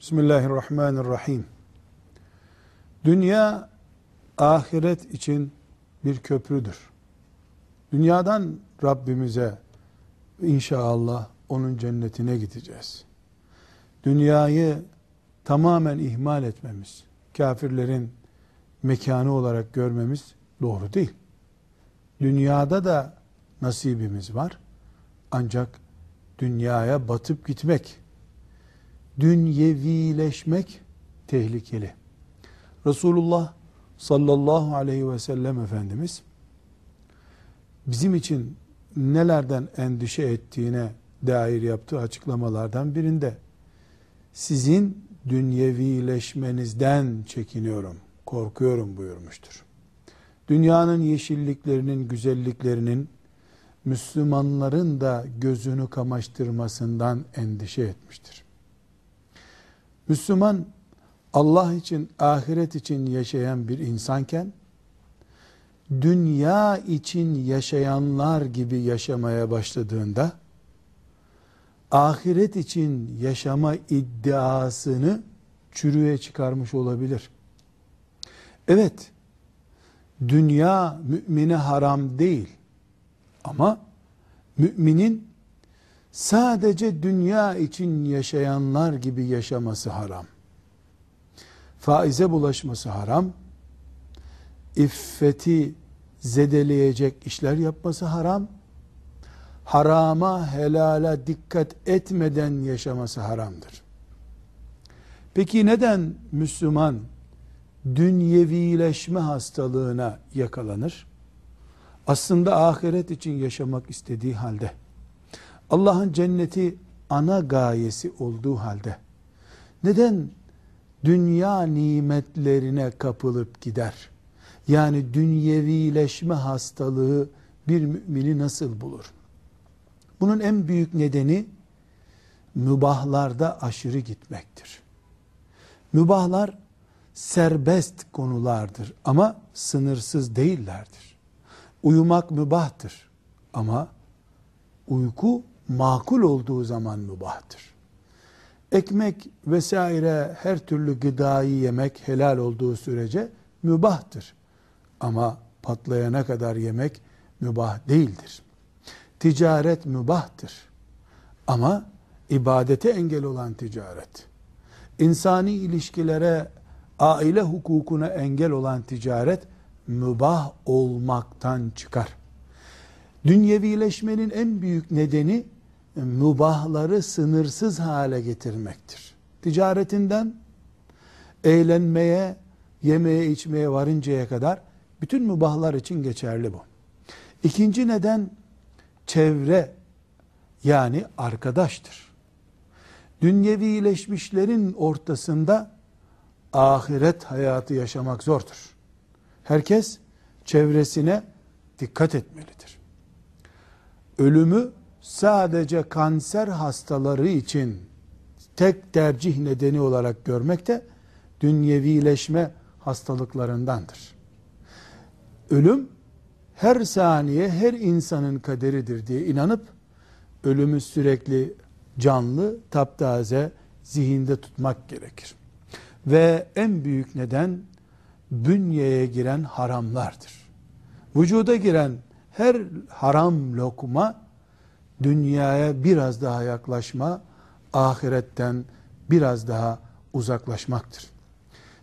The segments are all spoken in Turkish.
Bismillahirrahmanirrahim. Dünya ahiret için bir köprüdür. Dünyadan Rabbimize inşallah onun cennetine gideceğiz. Dünyayı tamamen ihmal etmemiz, kafirlerin mekanı olarak görmemiz doğru değil. Dünyada da nasibimiz var. Ancak dünyaya batıp gitmek, dünyevileşmek tehlikeli. Resulullah sallallahu aleyhi ve sellem Efendimiz bizim için nelerden endişe ettiğine dair yaptığı açıklamalardan birinde sizin dünyevileşmenizden çekiniyorum, korkuyorum buyurmuştur. Dünyanın yeşilliklerinin, güzelliklerinin Müslümanların da gözünü kamaştırmasından endişe etmiştir. Müslüman Allah için, ahiret için yaşayan bir insanken dünya için yaşayanlar gibi yaşamaya başladığında ahiret için yaşama iddiasını çürüye çıkarmış olabilir. Evet, dünya mümine haram değil. Ama müminin sadece dünya için yaşayanlar gibi yaşaması haram. Faize bulaşması haram. İffeti zedeleyecek işler yapması haram. Harama, helala dikkat etmeden yaşaması haramdır. Peki neden Müslüman dünyevileşme hastalığına yakalanır? Aslında ahiret için yaşamak istediği halde, Allah'ın cenneti ana gayesi olduğu halde, neden dünya nimetlerine kapılıp gider? Yani dünyevileşme hastalığı bir mümini nasıl bulur? Bunun en büyük nedeni mübahlarda aşırı gitmektir. Mübahlar serbest konulardır ama sınırsız değillerdir. Uyumak mübahtır ama uyku makul olduğu zaman mübahtır. Ekmek vesaire her türlü gıdayı yemek helal olduğu sürece mübahtır. Ama patlayana kadar yemek mübah değildir. Ticaret mübahtır. Ama ibadete engel olan ticaret, insani ilişkilere, aile hukukuna engel olan ticaret, mübah olmaktan çıkar. Dünyevileşmenin en büyük nedeni, mübahları sınırsız hale getirmektir. Ticaretinden, eğlenmeye, yemeye içmeye varıncaya kadar, bütün mübahlar için geçerli bu. İkinci neden, çevre yani arkadaştır. Dünyevileşmişlerin ortasında ahiret hayatı yaşamak zordur. Herkes çevresine dikkat etmelidir. Ölümü sadece kanser hastaları için tek tercih nedeni olarak görmek de dünyevileşme hastalıklarındandır. Ölüm her saniye her insanın kaderidir diye inanıp ölümü sürekli canlı, taptaze zihinde tutmak gerekir. Ve en büyük neden bünyeye giren haramlardır. Vücuda giren her haram lokma dünyaya biraz daha yaklaşma, ahiretten biraz daha uzaklaşmaktır.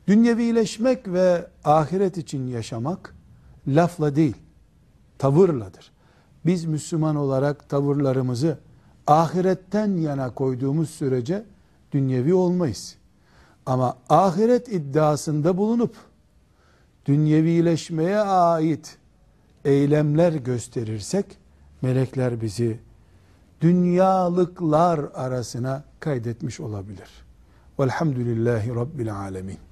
Dünyevileşmek ve ahiret için yaşamak lafla değil, tavırladır. Biz Müslüman olarak tavırlarımızı ahiretten yana koyduğumuz sürece dünyevi olmayız. Ama ahiret iddiasında bulunup dünyevileşmeye ait eylemler gösterirsek melekler bizi dünyalıklar arasına kaydetmiş olabilir. Velhamdülillahi Rabbil Alemin.